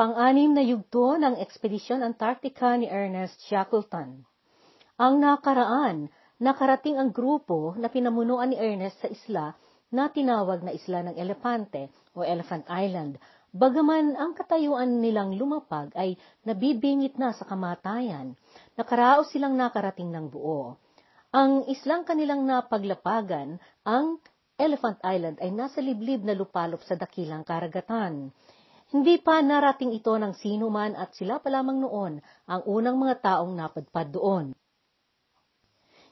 Pang-anim na yugto ng Ekspedisyon Antarctica ni Ernest Shackleton. Ang nakaraan, nakarating ang grupo na pinamunuan ni Ernest sa isla na tinawag na Isla ng Elepante o Elephant Island, bagaman ang katayuan nilang lumapag ay nabibingit na sa kamatayan, nakaraos silang nakarating ng buo. Ang islang kanilang napaglapagan, ang Elephant Island ay nasa liblib na lupalop sa dakilang karagatan. Hindi pa narating ito ng sino man at sila pa lamang noon ang unang mga taong napadpad doon.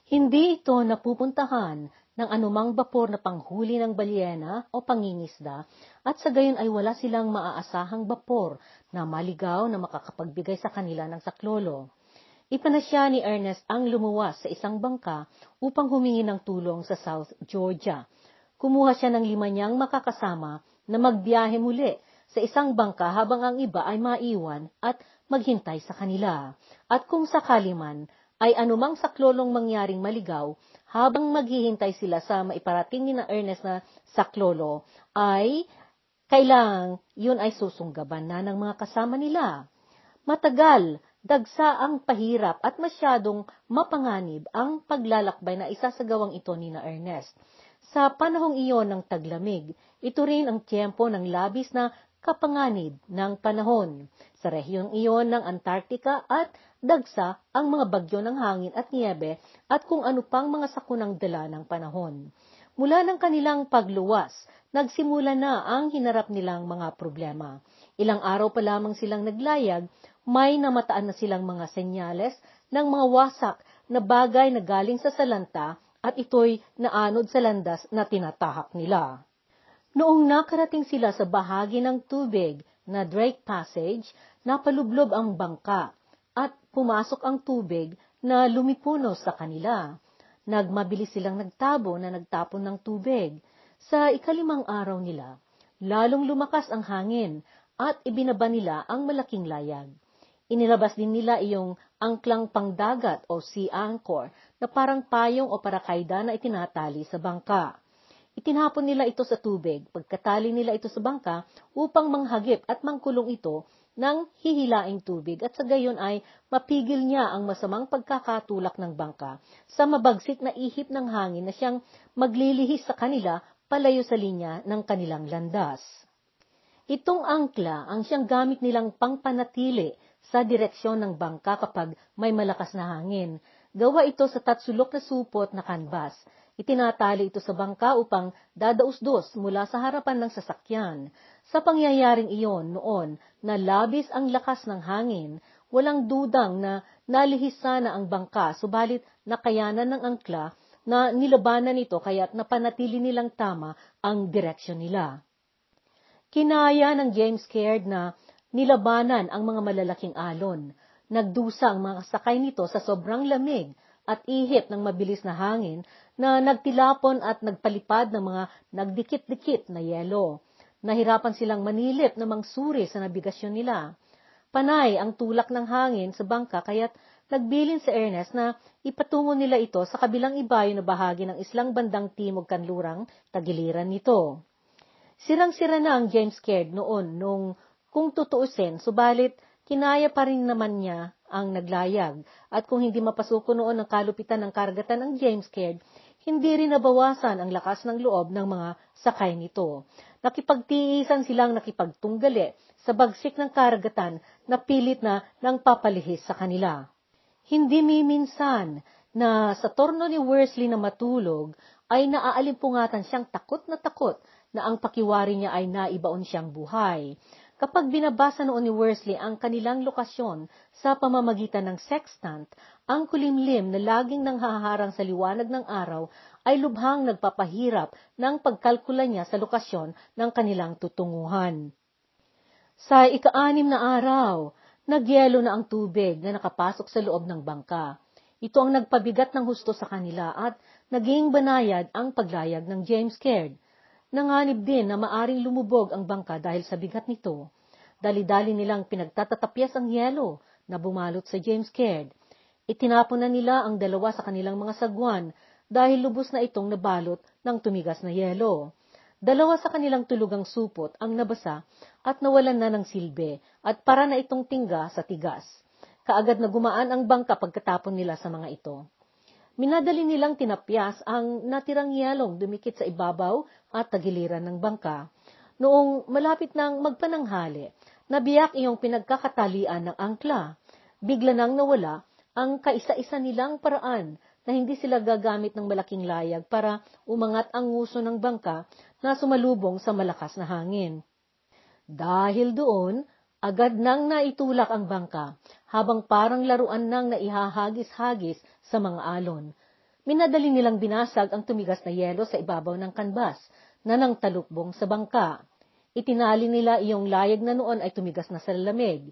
Hindi ito napupuntahan ng anumang bapor na panghuli ng balyena o pangingisda at sa gayon ay wala silang maaasahang bapor na maligaw na makakapagbigay sa kanila ng saklolo. Ipanasya ni Ernest ang lumuwas sa isang bangka upang humingi ng tulong sa South Georgia. Kumuha siya ng lima niyang makakasama na magbiyahe muli sa isang bangka habang ang iba ay maiwan at maghintay sa kanila. At kung sakali man ay anumang saklolong mangyaring maligaw, habang maghihintay sila sa maiparating ni na Ernest na saklolo, ay kailang yun ay susunggaban na ng mga kasama nila. Matagal, dagsa ang pahirap at masyadong mapanganib ang paglalakbay na isa sa gawang ito ni na Ernest. Sa panahong iyon ng taglamig, ito rin ang tiyempo ng labis na kapanganib ng panahon. Sa rehiyong iyon ng Antarctica at dagsa ang mga bagyo ng hangin at niebe at kung ano pang mga sakunang dala ng panahon. Mula ng kanilang pagluwas, nagsimula na ang hinarap nilang mga problema. Ilang araw pa lamang silang naglayag, may namataan na silang mga senyales ng mga wasak na bagay na galing sa salanta at ito'y naanod sa landas na tinatahak nila. Noong nakarating sila sa bahagi ng tubig na Drake Passage, napalublob ang bangka at pumasok ang tubig na lumipuno sa kanila. Nagmabilis silang nagtabo na nagtapon ng tubig. Sa ikalimang araw nila, lalong lumakas ang hangin at ibinaba nila ang malaking layag. Inilabas din nila iyong angklang pangdagat o sea anchor na parang payong o parakayda na itinatali sa bangka. Itinapon nila ito sa tubig, pagkatali nila ito sa bangka upang manghagip at mangkulong ito ng hihilaing tubig at sa gayon ay mapigil niya ang masamang pagkakatulak ng bangka sa mabagsik na ihip ng hangin na siyang maglilihis sa kanila palayo sa linya ng kanilang landas. Itong angkla ang siyang gamit nilang pangpanatili sa direksyon ng bangka kapag may malakas na hangin. Gawa ito sa tatsulok na supot na kanbas. Itinatali ito sa bangka upang dadausdos mula sa harapan ng sasakyan. Sa pangyayaring iyon noon na labis ang lakas ng hangin, walang dudang na nalihis sana ang bangka subalit nakayanan ng angkla na nilabanan nito kaya't napanatili nilang tama ang direksyon nila. Kinaya ng James Caird na nilabanan ang mga malalaking alon. Nagdusa ang mga sakay nito sa sobrang lamig at ihip ng mabilis na hangin na nagtilapon at nagpalipad ng mga nagdikit-dikit na yelo. Nahirapan silang manilip na mangsuri sa nabigasyon nila. Panay ang tulak ng hangin sa bangka kaya't nagbilin si Ernest na ipatungo nila ito sa kabilang ibayo na bahagi ng islang bandang timog kanlurang tagiliran nito. Sirang-sira na ang James Caird noon nung kung tutuusin, subalit kinaya pa rin naman niya ang naglayag at kung hindi mapasuko noon ang kalupitan ng karagatan ng James Caird, hindi rin nabawasan ang lakas ng loob ng mga sakay nito nakipagtiisan silang nakipagtunggali sa bagsik ng karagatan na pilit na nang papalihis sa kanila. Hindi miminsan na sa torno ni Worsley na matulog ay naaalimpungatan siyang takot na takot na ang pakiwari niya ay naibaon siyang buhay. Kapag binabasa noon ni Worsley ang kanilang lokasyon sa pamamagitan ng sextant, ang kulimlim na laging nanghaharang sa liwanag ng araw ay lubhang nagpapahirap ng pagkalkula niya sa lokasyon ng kanilang tutunguhan. Sa ikaanim na araw, nagyelo na ang tubig na nakapasok sa loob ng bangka. Ito ang nagpabigat ng husto sa kanila at naging banayad ang paglayag ng James Caird. Nanganib din na maaring lumubog ang bangka dahil sa bigat nito. Dali-dali nilang pinagtatatapyas ang yelo na bumalot sa James Caird. Itinapon na nila ang dalawa sa kanilang mga sagwan dahil lubos na itong nabalot ng tumigas na yelo. Dalawa sa kanilang tulugang supot ang nabasa at nawalan na ng silbi at para na itong tingga sa tigas. Kaagad na gumaan ang bangka pagkatapon nila sa mga ito. Minadali nilang tinapyas ang natirang yalong dumikit sa ibabaw at tagiliran ng bangka. Noong malapit nang magpananghali, nabiyak iyong pinagkakatalian ng angkla. Bigla nang nawala ang kaisa-isa nilang paraan na hindi sila gagamit ng malaking layag para umangat ang nguso ng bangka na sumalubong sa malakas na hangin. Dahil doon, agad nang naitulak ang bangka, habang parang laruan nang naihahagis-hagis sa mga alon. Minadali nilang binasag ang tumigas na yelo sa ibabaw ng kanbas, na nang talukbong sa bangka. Itinali nila iyong layag na noon ay tumigas na sa lamig.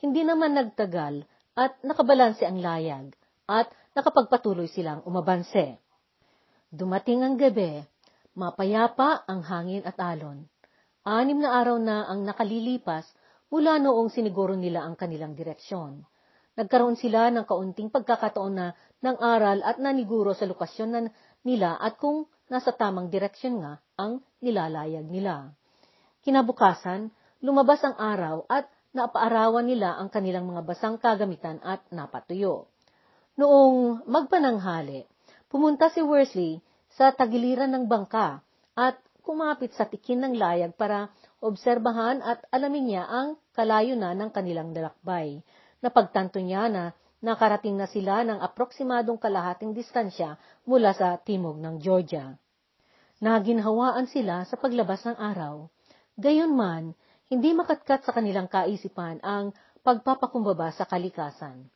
Hindi naman nagtagal at nakabalanse ang layag at nakapagpatuloy silang umabanse. Dumating ang gabi Mapayapa ang hangin at alon. Anim na araw na ang nakalilipas mula noong siniguro nila ang kanilang direksyon. Nagkaroon sila ng kaunting pagkakataon na ng aral at naniguro sa lokasyon na nila at kung nasa tamang direksyon nga ang nilalayag nila. Kinabukasan, lumabas ang araw at napaarawan nila ang kanilang mga basang kagamitan at napatuyo. Noong magpananghali, pumunta si Worsley sa tagiliran ng bangka at kumapit sa tikin ng layag para obserbahan at alamin niya ang kalayo na ng kanilang dalakbay. Napagtanto niya na nakarating na sila ng aproksimadong kalahating distansya mula sa timog ng Georgia. Naginhawaan sila sa paglabas ng araw. Gayunman, hindi makatkat sa kanilang kaisipan ang pagpapakumbaba sa kalikasan.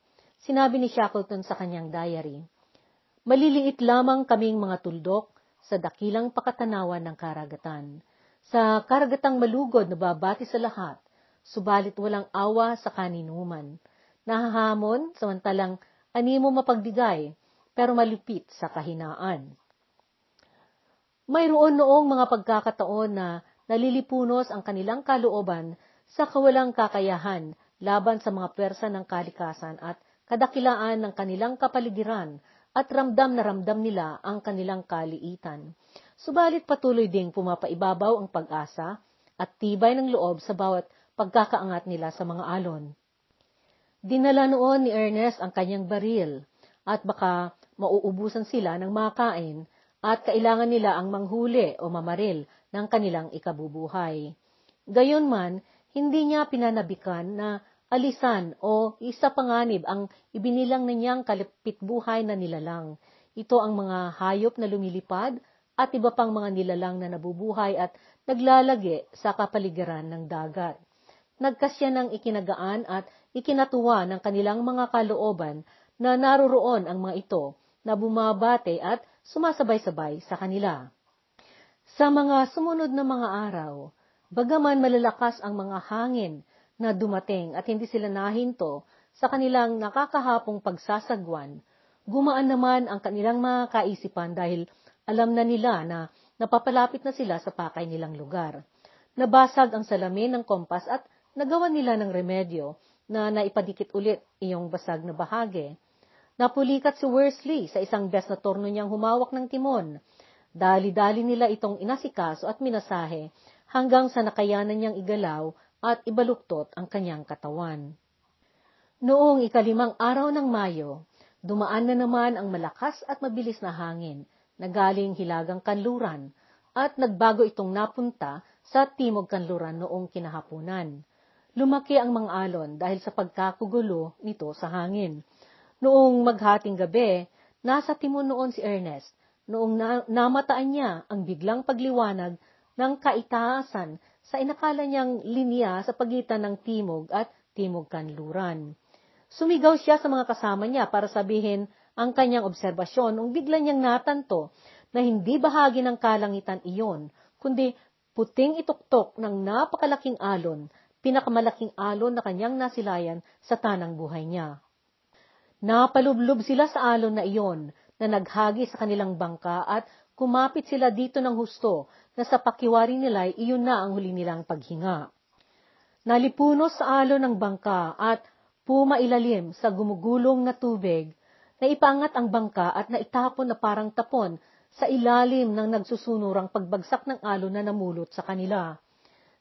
Sinabi ni Shackleton sa kanyang diary, Maliliit lamang kaming mga tuldok sa dakilang pakatanawan ng karagatan. Sa karagatang malugod na babati sa lahat, subalit walang awa sa kaninuman. Nahahamon, samantalang animo mapagdigay, pero malupit sa kahinaan. Mayroon noong mga pagkakataon na nalilipunos ang kanilang kalooban sa kawalang kakayahan laban sa mga pwersa ng kalikasan at kadakilaan ng kanilang kapaligiran at ramdam na ramdam nila ang kanilang kaliitan. Subalit patuloy ding pumapaibabaw ang pag-asa at tibay ng loob sa bawat pagkakaangat nila sa mga alon. Dinala noon ni Ernest ang kanyang baril at baka mauubusan sila ng makain at kailangan nila ang manghuli o mamaril ng kanilang ikabubuhay. Gayunman, hindi niya pinanabikan na alisan o isa panganib ang ibinilang na niyang kalipit buhay na nilalang. Ito ang mga hayop na lumilipad at iba pang mga nilalang na nabubuhay at naglalagi sa kapaligiran ng dagat. Nagkasya ng ikinagaan at ikinatuwa ng kanilang mga kalooban na naroroon ang mga ito na bumabate at sumasabay-sabay sa kanila. Sa mga sumunod na mga araw, bagaman malalakas ang mga hangin na dumating at hindi sila nahinto sa kanilang nakakahapong pagsasagwan, gumaan naman ang kanilang mga kaisipan dahil alam na nila na napapalapit na sila sa pakay nilang lugar. Nabasag ang salamin ng kompas at nagawa nila ng remedyo na naipadikit ulit iyong basag na bahagi. Napulikat si Worsley sa isang best na torno niyang humawak ng timon. Dali-dali nila itong inasikaso at minasahe hanggang sa nakayanan niyang igalaw at ibaluktot ang kanyang katawan. Noong ikalimang araw ng Mayo, dumaan na naman ang malakas at mabilis na hangin na galing hilagang kanluran at nagbago itong napunta sa timog kanluran noong kinahapunan. Lumaki ang mga alon dahil sa pagkakugulo nito sa hangin. Noong maghating gabi, nasa timon noon si Ernest noong na- namataan niya ang biglang pagliwanag ng kaitaasan sa inakala niyang linya sa pagitan ng timog at timog kanluran. Sumigaw siya sa mga kasama niya para sabihin ang kanyang obserbasyon nung bigla niyang natanto na hindi bahagi ng kalangitan iyon, kundi puting ituktok ng napakalaking alon, pinakamalaking alon na kanyang nasilayan sa tanang buhay niya. Napalublob sila sa alon na iyon na naghagi sa kanilang bangka at kumapit sila dito ng husto na sa pakiwari nila iyon na ang huli nilang paghinga. Nalipunos sa alo ng bangka at pumailalim sa gumugulong na tubig, na ipangat ang bangka at naitapon na parang tapon sa ilalim ng nagsusunurang pagbagsak ng alon na namulot sa kanila.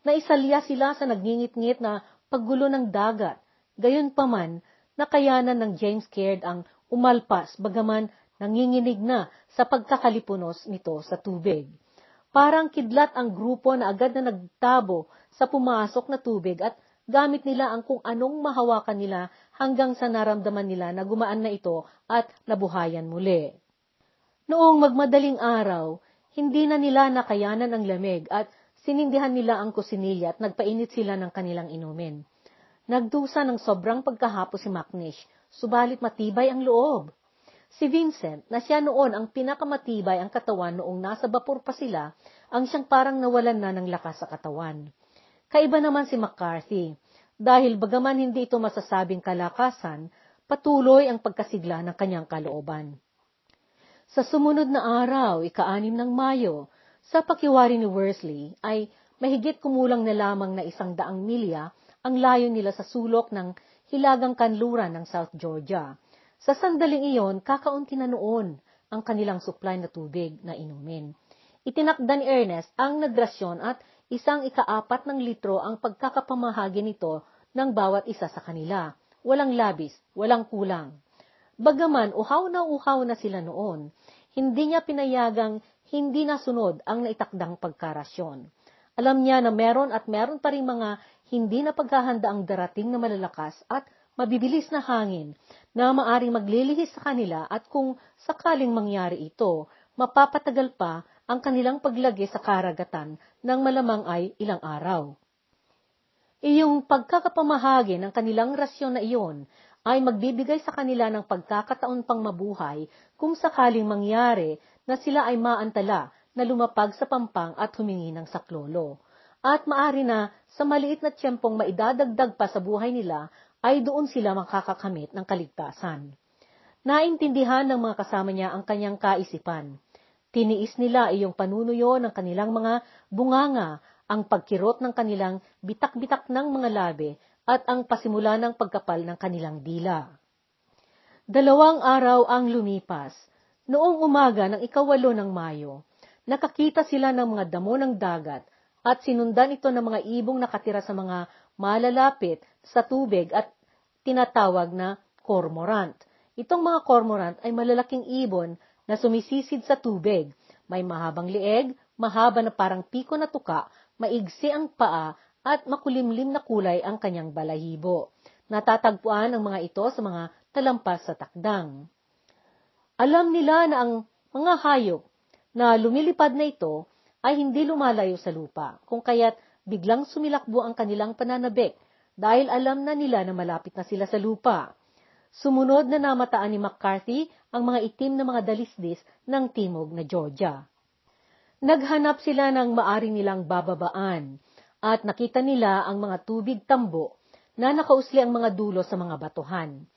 Naisalya sila sa nagngingit-ngit na paggulo ng dagat, gayon paman nakayanan ng James Caird ang umalpas bagaman nanginginig na sa pagkakalipunos nito sa tubig. Parang kidlat ang grupo na agad na nagtabo sa pumasok na tubig at gamit nila ang kung anong mahawakan nila hanggang sa naramdaman nila na gumaan na ito at nabuhayan muli. Noong magmadaling araw, hindi na nila nakayanan ang lamig at sinindihan nila ang kusinilya at nagpainit sila ng kanilang inumin. Nagdusa ng sobrang pagkahapos si Macnish, subalit matibay ang loob. Si Vincent, na siya noon ang pinakamatibay ang katawan noong nasa bapor pa sila, ang siyang parang nawalan na ng lakas sa katawan. Kaiba naman si McCarthy, dahil bagaman hindi ito masasabing kalakasan, patuloy ang pagkasigla ng kanyang kalooban. Sa sumunod na araw, ika-anim ng Mayo, sa pakiwari ni Worsley ay mahigit kumulang na lamang na isang daang milya ang layo nila sa sulok ng hilagang kanluran ng South Georgia sa sandaling iyon, kakaunti na noon ang kanilang supply na tubig na inumin. Itinakda ni Ernest ang nagrasyon at isang ikaapat ng litro ang pagkakapamahagi nito ng bawat isa sa kanila. Walang labis, walang kulang. Bagaman uhaw na uhaw na sila noon, hindi niya pinayagang hindi nasunod ang naitakdang pagkarasyon. Alam niya na meron at meron pa rin mga hindi na paghahanda ang darating na malalakas at mabibilis na hangin na maaring maglilihis sa kanila at kung sakaling mangyari ito, mapapatagal pa ang kanilang paglagi sa karagatan ng malamang ay ilang araw. Iyong pagkakapamahagi ng kanilang rasyon na iyon ay magbibigay sa kanila ng pagkakataon pang mabuhay kung sakaling mangyari na sila ay maantala na lumapag sa pampang at humingi ng saklolo. At maari na sa maliit na tiyempong maidadagdag pa sa buhay nila ay doon sila makakakamit ng kaligtasan. Naintindihan ng mga kasama niya ang kanyang kaisipan. Tiniis nila iyong panunuyo ng kanilang mga bunganga, ang pagkirot ng kanilang bitak-bitak ng mga labi at ang pasimula ng pagkapal ng kanilang dila. Dalawang araw ang lumipas. Noong umaga ng ikawalo ng Mayo, nakakita sila ng mga damo ng dagat at sinundan ito ng mga ibong nakatira sa mga malalapit sa tubig at tinatawag na cormorant. Itong mga cormorant ay malalaking ibon na sumisisid sa tubig. May mahabang lieg, mahaba na parang piko na tuka, maigsi ang paa, at makulimlim na kulay ang kanyang balahibo. Natatagpuan ang mga ito sa mga talampas sa takdang. Alam nila na ang mga hayop na lumilipad na ito ay hindi lumalayo sa lupa, kung kaya't biglang sumilakbo ang kanilang pananabik dahil alam na nila na malapit na sila sa lupa. Sumunod na namataan ni McCarthy ang mga itim na mga dalisdis ng timog na Georgia. Naghanap sila ng maari nilang bababaan at nakita nila ang mga tubig tambo na nakausli ang mga dulo sa mga batuhan.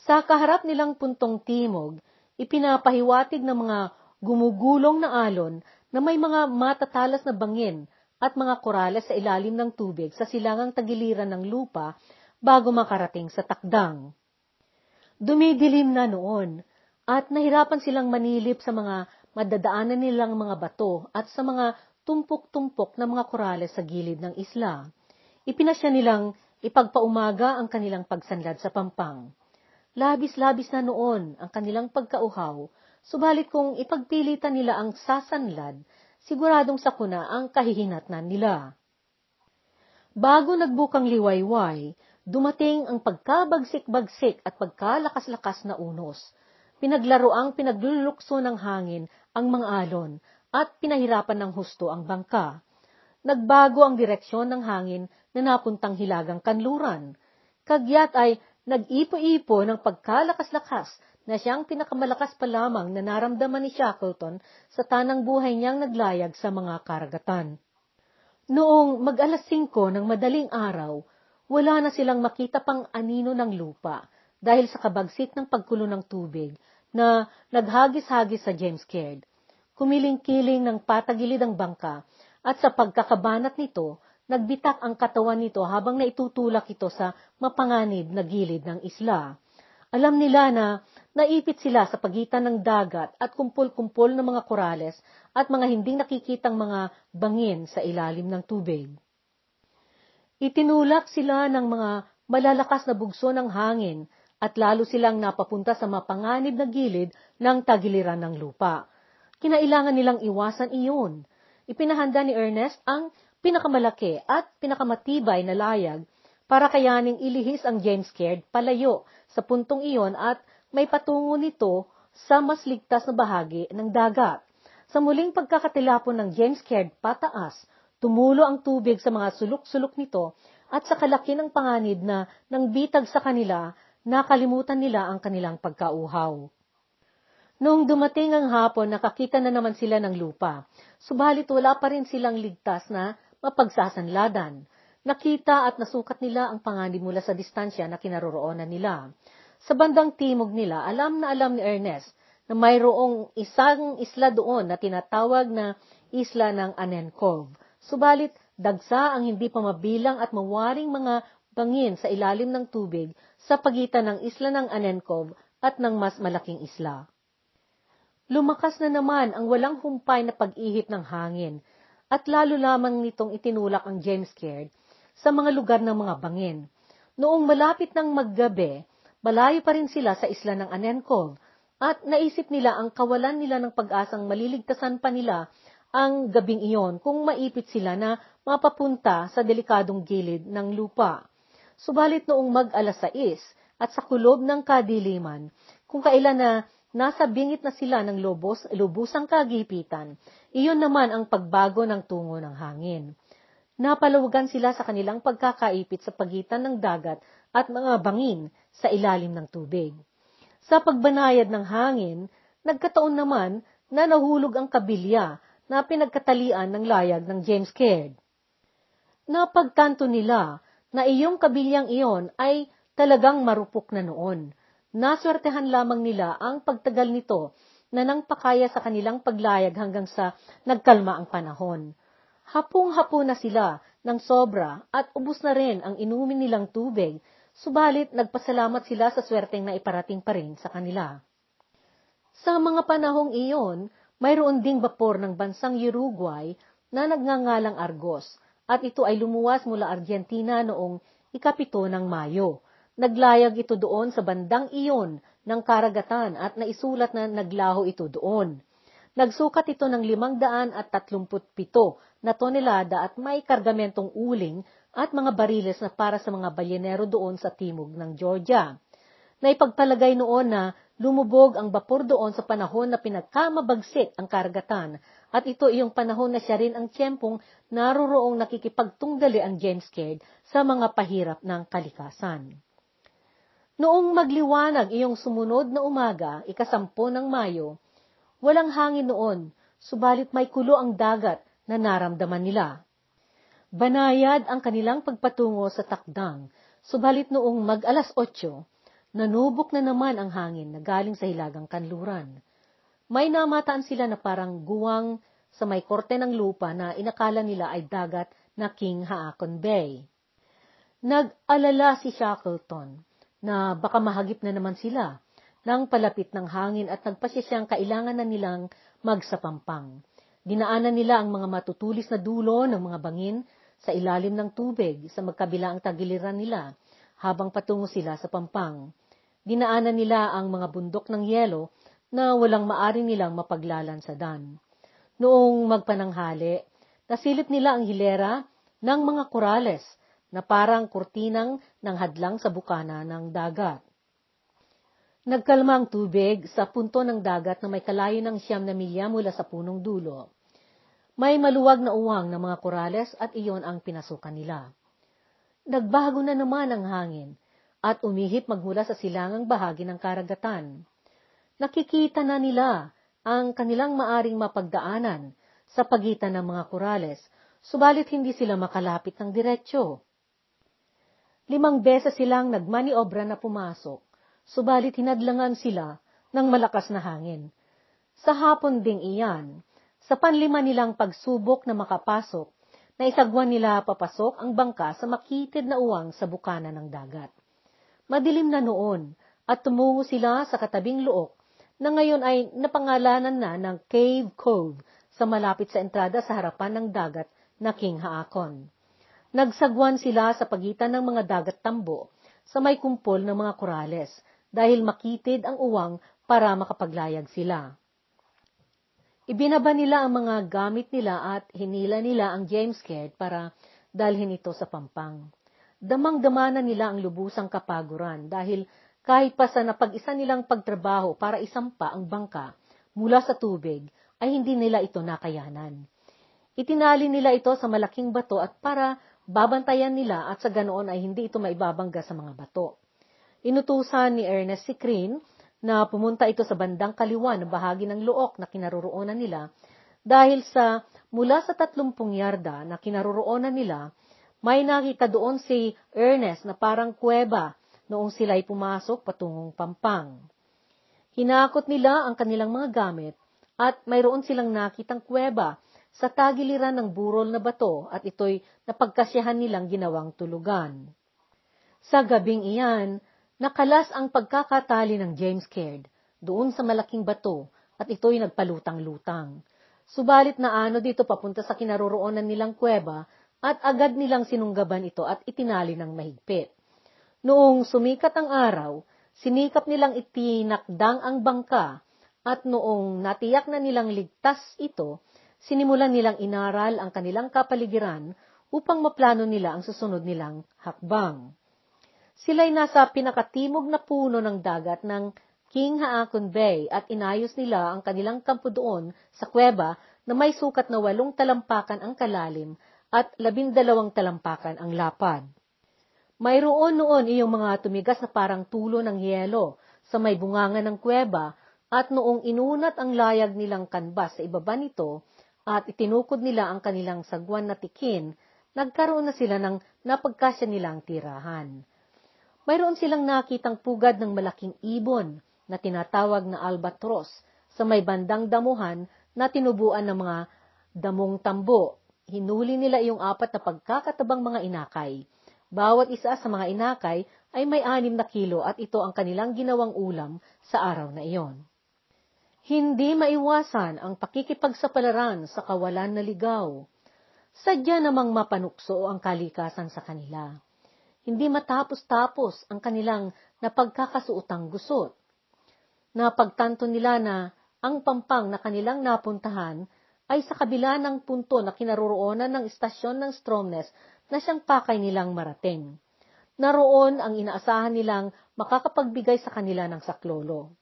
Sa kaharap nilang puntong timog, ipinapahiwatig ng mga gumugulong na alon na may mga matatalas na bangin at mga korales sa ilalim ng tubig sa silangang tagiliran ng lupa bago makarating sa takdang. Dumidilim na noon at nahirapan silang manilip sa mga madadaanan nilang mga bato at sa mga tumpok-tumpok na mga korales sa gilid ng isla. Ipinasya nilang ipagpaumaga ang kanilang pagsanlad sa pampang. Labis-labis na noon ang kanilang pagkauhaw, subalit kung ipagpilitan nila ang sasanlad, siguradong sakuna ang kahihinatnan nila. Bago nagbukang liwayway, dumating ang pagkabagsik-bagsik at pagkalakas-lakas na unos. Pinaglaro ang pinaglulukso ng hangin ang mga alon at pinahirapan ng husto ang bangka. Nagbago ang direksyon ng hangin na napuntang hilagang kanluran. Kagyat ay nag-ipo-ipo ng pagkalakas-lakas na siyang pinakamalakas pa lamang na naramdaman ni Shackleton sa tanang buhay niyang naglayag sa mga karagatan. Noong mag-alas 5 ng madaling araw, wala na silang makita pang anino ng lupa dahil sa kabagsik ng pagkulo ng tubig na naghagis-hagis sa James Caird. Kumiling-kiling ng patagilid ang bangka at sa pagkakabanat nito, nagbitak ang katawan nito habang naitutulak ito sa mapanganib na gilid ng isla. Alam nila na naipit sila sa pagitan ng dagat at kumpol-kumpol ng mga korales at mga hindi nakikitang mga bangin sa ilalim ng tubig. Itinulak sila ng mga malalakas na bugso ng hangin at lalo silang napapunta sa mapanganib na gilid ng tagiliran ng lupa. Kinailangan nilang iwasan iyon. Ipinahanda ni Ernest ang pinakamalaki at pinakamatibay na layag para kayaning ilihis ang James Caird palayo sa puntong iyon at may patungo nito sa mas ligtas na bahagi ng dagat. Sa muling pagkakatilapon ng James Caird pataas, tumulo ang tubig sa mga sulok-sulok nito at sa kalaki ng panganib na nang bitag sa kanila, nakalimutan nila ang kanilang pagkauhaw. Noong dumating ang hapon, nakakita na naman sila ng lupa, subalit wala pa rin silang ligtas na mapagsasanladan. Nakita at nasukat nila ang panganib mula sa distansya na kinaroroonan nila. Sa bandang timog nila, alam na alam ni Ernest na mayroong isang isla doon na tinatawag na isla ng Anenkov. Subalit, dagsa ang hindi pa mabilang at mawaring mga bangin sa ilalim ng tubig sa pagitan ng isla ng Anenkov at ng mas malaking isla. Lumakas na naman ang walang humpay na pag-ihip ng hangin, at lalo lamang nitong itinulak ang James Caird sa mga lugar ng mga bangin. Noong malapit ng maggabi, malayo pa rin sila sa isla ng Anenkov at naisip nila ang kawalan nila ng pag-asang maliligtasan pa nila ang gabing iyon kung maipit sila na mapapunta sa delikadong gilid ng lupa. Subalit noong mag-alas 6 at sa kulob ng kadiliman, kung kailan na nasa bingit na sila ng lubos, lubusang kagipitan, iyon naman ang pagbago ng tungo ng hangin napalawagan sila sa kanilang pagkakaipit sa pagitan ng dagat at mga bangin sa ilalim ng tubig. Sa pagbanayad ng hangin, nagkataon naman na nahulog ang kabilya na pinagkatalian ng layag ng James Caird. Napagtanto nila na iyong kabilyang iyon ay talagang marupok na noon. Naswertehan lamang nila ang pagtagal nito na nang pakaya sa kanilang paglayag hanggang sa nagkalma ang panahon. Hapong-hapo na sila ng sobra at ubus na rin ang inumin nilang tubig, subalit nagpasalamat sila sa swerteng na iparating pa rin sa kanila. Sa mga panahong iyon, mayroon ding bapor ng bansang Uruguay na nagngangalang Argos at ito ay lumuwas mula Argentina noong ikapito ng Mayo. Naglayag ito doon sa bandang iyon ng karagatan at naisulat na naglaho ito doon. Nagsukat ito ng 537 na tonelada at may kargamentong uling at mga bariles na para sa mga balyenero doon sa timog ng Georgia. Naipagpalagay noon na lumubog ang bapor doon sa panahon na pinagkamabagsik ang karagatan at ito iyong panahon na siya rin ang tiyempong naroroong nakikipagtunggali ang James Caird sa mga pahirap ng kalikasan. Noong magliwanag iyong sumunod na umaga, ikasampo ng Mayo, walang hangin noon, subalit may kulo ang dagat na naramdaman nila. Banayad ang kanilang pagpatungo sa takdang, subalit noong mag-alas 8, nanubok na naman ang hangin na galing sa hilagang kanluran. May namataan sila na parang guwang sa may korte ng lupa na inakala nila ay dagat na King Haakon Bay. Nag-alala si Shackleton na baka mahagip na naman sila nang palapit ng hangin at nagpasya siyang kailangan na nilang magsapampang. Dinaanan nila ang mga matutulis na dulo ng mga bangin sa ilalim ng tubig sa magkabila ang tagiliran nila habang patungo sila sa pampang. Dinaanan nila ang mga bundok ng yelo na walang maari nilang mapaglalansadan. Noong magpananghali, nasilip nila ang hilera ng mga korales na parang kurtinang ng hadlang sa bukana ng dagat. Nagkalma ang tubig sa punto ng dagat na may kalayo ng siyam na milya mula sa punong dulo. May maluwag na uwang ng mga korales at iyon ang pinasukan nila. Nagbago na naman ang hangin at umihip magmula sa silangang bahagi ng karagatan. Nakikita na nila ang kanilang maaring mapagdaanan sa pagitan ng mga korales, subalit hindi sila makalapit ng diretsyo. Limang beses silang nagmaniobra na pumasok subalit hinadlangan sila ng malakas na hangin. Sa hapon ding iyan, sa panlima nilang pagsubok na makapasok, na isagwan nila papasok ang bangka sa makitid na uwang sa bukana ng dagat. Madilim na noon, at tumungo sila sa katabing luok na ngayon ay napangalanan na ng Cave Cove sa malapit sa entrada sa harapan ng dagat na King Haakon. Nagsagwan sila sa pagitan ng mga dagat tambo sa may kumpol ng mga korales dahil makitid ang uwang para makapaglayag sila. Ibinaba nila ang mga gamit nila at hinila nila ang James Caird para dalhin ito sa pampang. Damang-dama na nila ang lubusang kapaguran dahil kahit pa sa napag-isa nilang pagtrabaho para isampa ang bangka mula sa tubig, ay hindi nila ito nakayanan. Itinali nila ito sa malaking bato at para babantayan nila at sa ganoon ay hindi ito maibabangga sa mga bato. Inutusan ni Ernest si na pumunta ito sa bandang kaliwa ng bahagi ng luok na kinaroroonan nila dahil sa mula sa tatlumpung yarda na kinaroroonan nila, may nakita doon si Ernest na parang kuweba noong sila'y pumasok patungong pampang. Hinakot nila ang kanilang mga gamit at mayroon silang nakitang kuweba sa tagiliran ng burol na bato at ito'y napagkasyahan nilang ginawang tulugan. Sa gabing iyan, Nakalas ang pagkakatali ng James Caird doon sa malaking bato at ito'y nagpalutang-lutang. Subalit na ano dito papunta sa kinaroroonan nilang kuweba at agad nilang sinunggaban ito at itinali ng mahigpit. Noong sumikat ang araw, sinikap nilang itinakdang ang bangka at noong natiyak na nilang ligtas ito, sinimulan nilang inaral ang kanilang kapaligiran upang maplano nila ang susunod nilang hakbang. Sila'y nasa pinakatimog na puno ng dagat ng King Haakon Bay at inayos nila ang kanilang kampo doon sa kuweba na may sukat na walong talampakan ang kalalim at labindalawang talampakan ang lapad. Mayroon noon iyong mga tumigas na parang tulo ng yelo sa may bunganga ng kuweba at noong inunat ang layag nilang kanbas sa ibaba nito at itinukod nila ang kanilang sagwan na tikin, nagkaroon na sila ng napagkasya nilang tirahan mayroon silang nakitang pugad ng malaking ibon na tinatawag na albatros sa may bandang damuhan na tinubuan ng mga damong tambo. Hinuli nila yung apat na pagkakatabang mga inakay. Bawat isa sa mga inakay ay may anim na kilo at ito ang kanilang ginawang ulam sa araw na iyon. Hindi maiwasan ang pakikipagsapalaran sa kawalan na ligaw. Sadya namang mapanukso ang kalikasan sa kanila hindi matapos-tapos ang kanilang napagkakasuotang gusot. Napagtanto nila na ang pampang na kanilang napuntahan ay sa kabila ng punto na kinaroroonan ng istasyon ng Stromness na siyang pakay nilang marating. Naroon ang inaasahan nilang makakapagbigay sa kanila ng saklolo.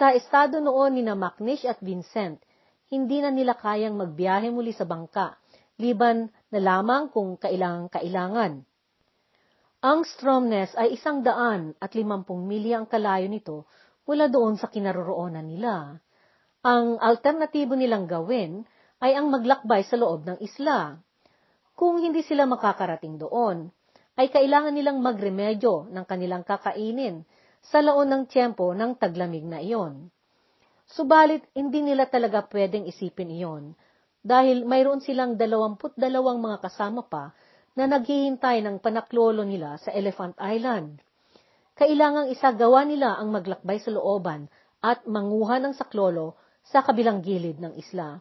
Sa estado noon ni na Macnish at Vincent, hindi na nila kayang magbiyahe muli sa bangka, liban na lamang kung kailangan-kailangan. Ang Stromness ay isang daan at limampung milya ang kalayo nito mula doon sa kinaroroonan nila. Ang alternatibo nilang gawin ay ang maglakbay sa loob ng isla. Kung hindi sila makakarating doon, ay kailangan nilang magremedyo ng kanilang kakainin sa laon ng tiyempo ng taglamig na iyon. Subalit, hindi nila talaga pwedeng isipin iyon dahil mayroon silang dalawamput dalawang mga kasama pa na naghihintay ng panaklolo nila sa Elephant Island. Kailangang isagawa nila ang maglakbay sa looban at manguha ng saklolo sa kabilang gilid ng isla.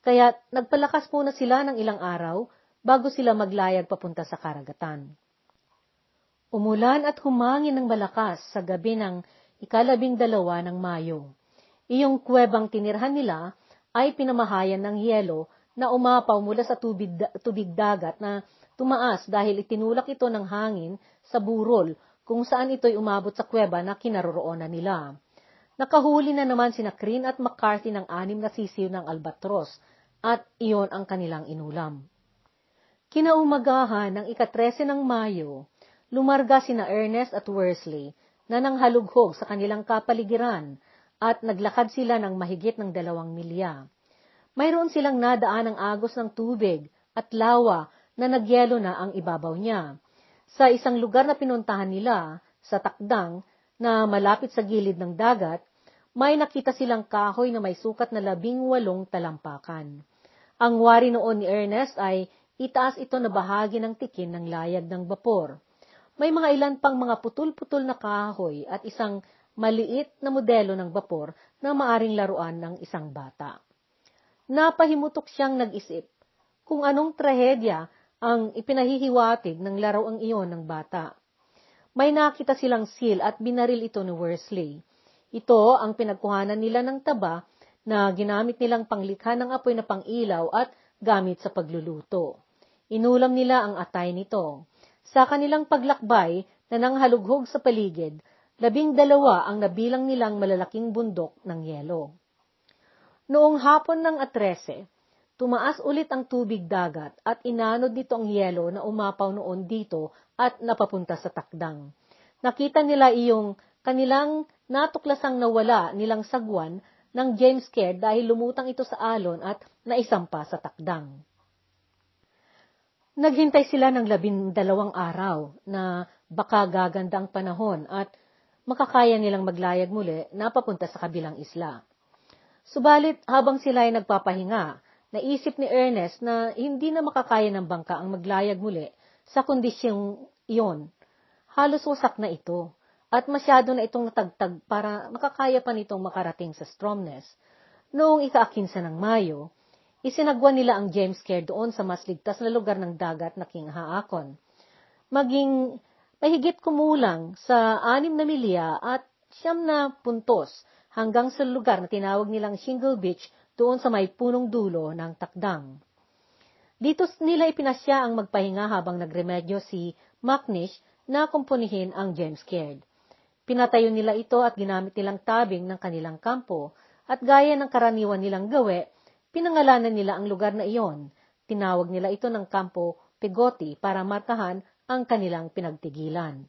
Kaya nagpalakas muna sila ng ilang araw bago sila maglayag papunta sa karagatan. Umulan at humangin ng malakas sa gabi ng ikalabing dalawa ng Mayo. Iyong kuwebang tinirhan nila ay pinamahayan ng yelo na umapaw mula sa tubig, tubig dagat na tumaas dahil itinulak ito ng hangin sa burol kung saan ito'y umabot sa kuweba na kinaroroonan nila. Nakahuli na naman sina Crin at McCarthy ng anim na sisiw ng albatros at iyon ang kanilang inulam. Kinaumagahan ng ikatrese ng Mayo, lumarga sina Ernest at Worsley na nanghalughog sa kanilang kapaligiran at naglakad sila ng mahigit ng dalawang milya. Mayroon silang nadaan ng agos ng tubig at lawa na nagyelo na ang ibabaw niya. Sa isang lugar na pinuntahan nila, sa takdang, na malapit sa gilid ng dagat, may nakita silang kahoy na may sukat na labing walong talampakan. Ang wari noon ni Ernest ay itaas ito na bahagi ng tikin ng layag ng bapor. May mga ilan pang mga putol-putol na kahoy at isang maliit na modelo ng bapor na maaring laruan ng isang bata. Napahimutok siyang nag-isip kung anong trahedya ang ipinahihiwatig ng laruang iyon ng bata. May nakita silang seal at binaril ito ni Worsley. Ito ang pinagkuhanan nila ng taba na ginamit nilang panglikha ng apoy na pangilaw at gamit sa pagluluto. Inulam nila ang atay nito. Sa kanilang paglakbay na nanghalughog sa paligid, labing dalawa ang nabilang nilang malalaking bundok ng yelo. Noong hapon ng atrese, tumaas ulit ang tubig dagat at inanod nito ang yelo na umapaw noon dito at napapunta sa takdang. Nakita nila iyong kanilang natuklasang nawala nilang sagwan ng James Caird dahil lumutang ito sa alon at naisampa sa takdang. Naghintay sila ng labindalawang araw na baka gaganda ang panahon at makakaya nilang maglayag muli na papunta sa kabilang isla. Subalit habang sila ay nagpapahinga, naisip ni Ernest na hindi na makakaya ng bangka ang maglayag muli sa kondisyong iyon. Halos wasak na ito at masyado na itong natagtag para makakaya pa nitong makarating sa Stromness. Noong ikaakinsa ng Mayo, Isinagwa nila ang James Care doon sa mas ligtas na lugar ng dagat na King Haakon. Maging mahigit kumulang sa anim na milya at siyam na puntos hanggang sa lugar na tinawag nilang Shingle Beach doon sa may punong dulo ng takdang. Dito nila ipinasya ang magpahinga habang nagremedyo si Macnish na kumpunihin ang James Caird. Pinatayo nila ito at ginamit nilang tabing ng kanilang kampo at gaya ng karaniwan nilang gawe, Pinangalanan nila ang lugar na iyon. Tinawag nila ito ng kampo Pegoti para markahan ang kanilang pinagtigilan.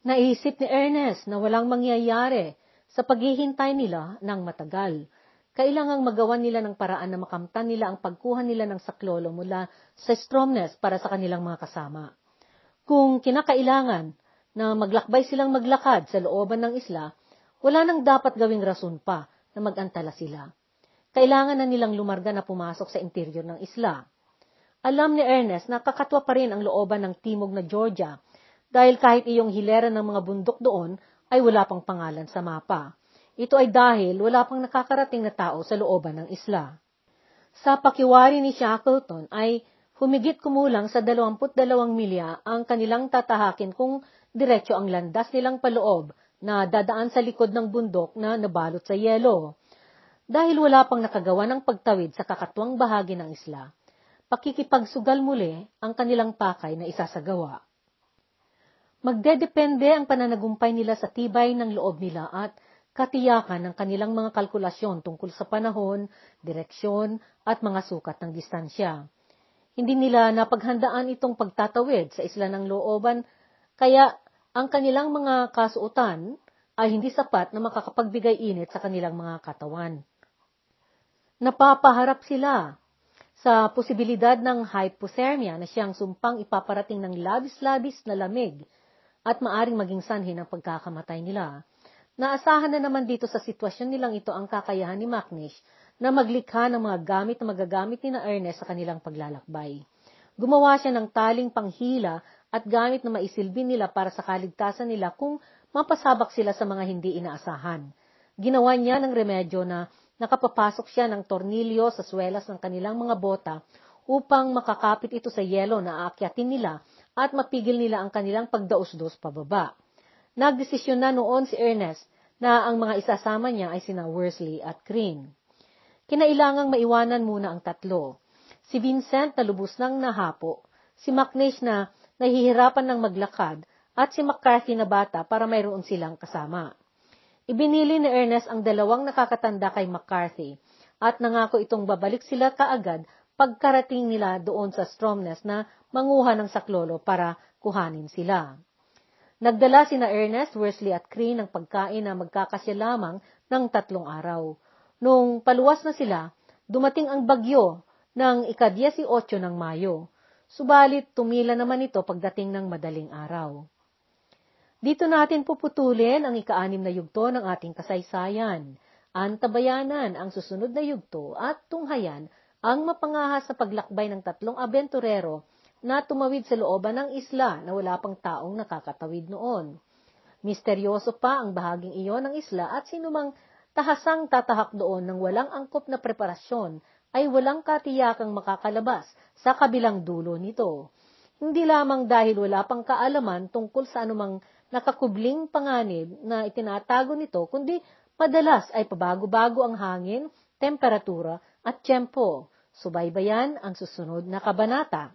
Naisip ni Ernest na walang mangyayari sa paghihintay nila ng matagal. Kailangang magawa nila ng paraan na makamtan nila ang pagkuha nila ng saklolo mula sa Stromness para sa kanilang mga kasama. Kung kinakailangan na maglakbay silang maglakad sa looban ng isla, wala nang dapat gawing rason pa na magantala sila kailangan na nilang lumarga na pumasok sa interior ng isla. Alam ni Ernest na kakatwa pa rin ang looban ng timog na Georgia dahil kahit iyong hilera ng mga bundok doon ay wala pang pangalan sa mapa. Ito ay dahil wala pang nakakarating na tao sa looban ng isla. Sa pakiwari ni Shackleton ay humigit kumulang sa 22 milya ang kanilang tatahakin kung diretso ang landas nilang paloob na dadaan sa likod ng bundok na nabalot sa yelo. Dahil wala pang nakagawa ng pagtawid sa kakatwang bahagi ng isla, pakikipagsugal muli ang kanilang pakay na isasagawa. Magdedepende ang pananagumpay nila sa tibay ng loob nila at katiyakan ng kanilang mga kalkulasyon tungkol sa panahon, direksyon, at mga sukat ng distansya. Hindi nila napaghandaan itong pagtatawid sa isla ng looban, kaya ang kanilang mga kasuotan ay hindi sapat na makakapagbigay init sa kanilang mga katawan napapaharap sila sa posibilidad ng hypothermia na siyang sumpang ipaparating ng labis-labis na lamig at maaring maging sanhi ng pagkakamatay nila. Naasahan na naman dito sa sitwasyon nilang ito ang kakayahan ni Macnish na maglikha ng mga gamit na magagamit ni na Ernest sa kanilang paglalakbay. Gumawa siya ng taling panghila at gamit na maisilbi nila para sa kaligtasan nila kung mapasabak sila sa mga hindi inaasahan. Ginawa niya ng remedyo na nakapapasok siya ng tornilyo sa swelas ng kanilang mga bota upang makakapit ito sa yelo na aakyatin nila at mapigil nila ang kanilang pagdaos-dos pababa. Nagdesisyon na noon si Ernest na ang mga isasama niya ay sina Worsley at Crean. Kinailangang maiwanan muna ang tatlo. Si Vincent na lubos ng nahapo, si Macnish na nahihirapan ng maglakad, at si McCarthy na bata para mayroon silang kasama. Ibinili ni Ernest ang dalawang nakakatanda kay McCarthy at nangako itong babalik sila kaagad pagkarating nila doon sa Stromness na manguha ng saklolo para kuhanin sila. Nagdala sina Ernest, Worsley at Cree ng pagkain na magkakasya lamang ng tatlong araw. Noong paluwas na sila, dumating ang bagyo ng ikadya si 8 ng Mayo. Subalit tumila naman ito pagdating ng madaling araw. Dito natin puputulin ang ikaanim na yugto ng ating kasaysayan. Antabayanan ang susunod na yugto at tunghayan ang mapangahas sa paglakbay ng tatlong abenturero na tumawid sa looban ng isla na wala pang taong nakakatawid noon. Misteryoso pa ang bahaging iyon ng isla at sinumang tahasang tatahak doon ng walang angkop na preparasyon ay walang katiyakang makakalabas sa kabilang dulo nito. Hindi lamang dahil wala pang kaalaman tungkol sa anumang nakakubling panganib na itinatago nito, kundi madalas ay pabago-bago ang hangin, temperatura at tiyempo. Subaybayan ang susunod na kabanata.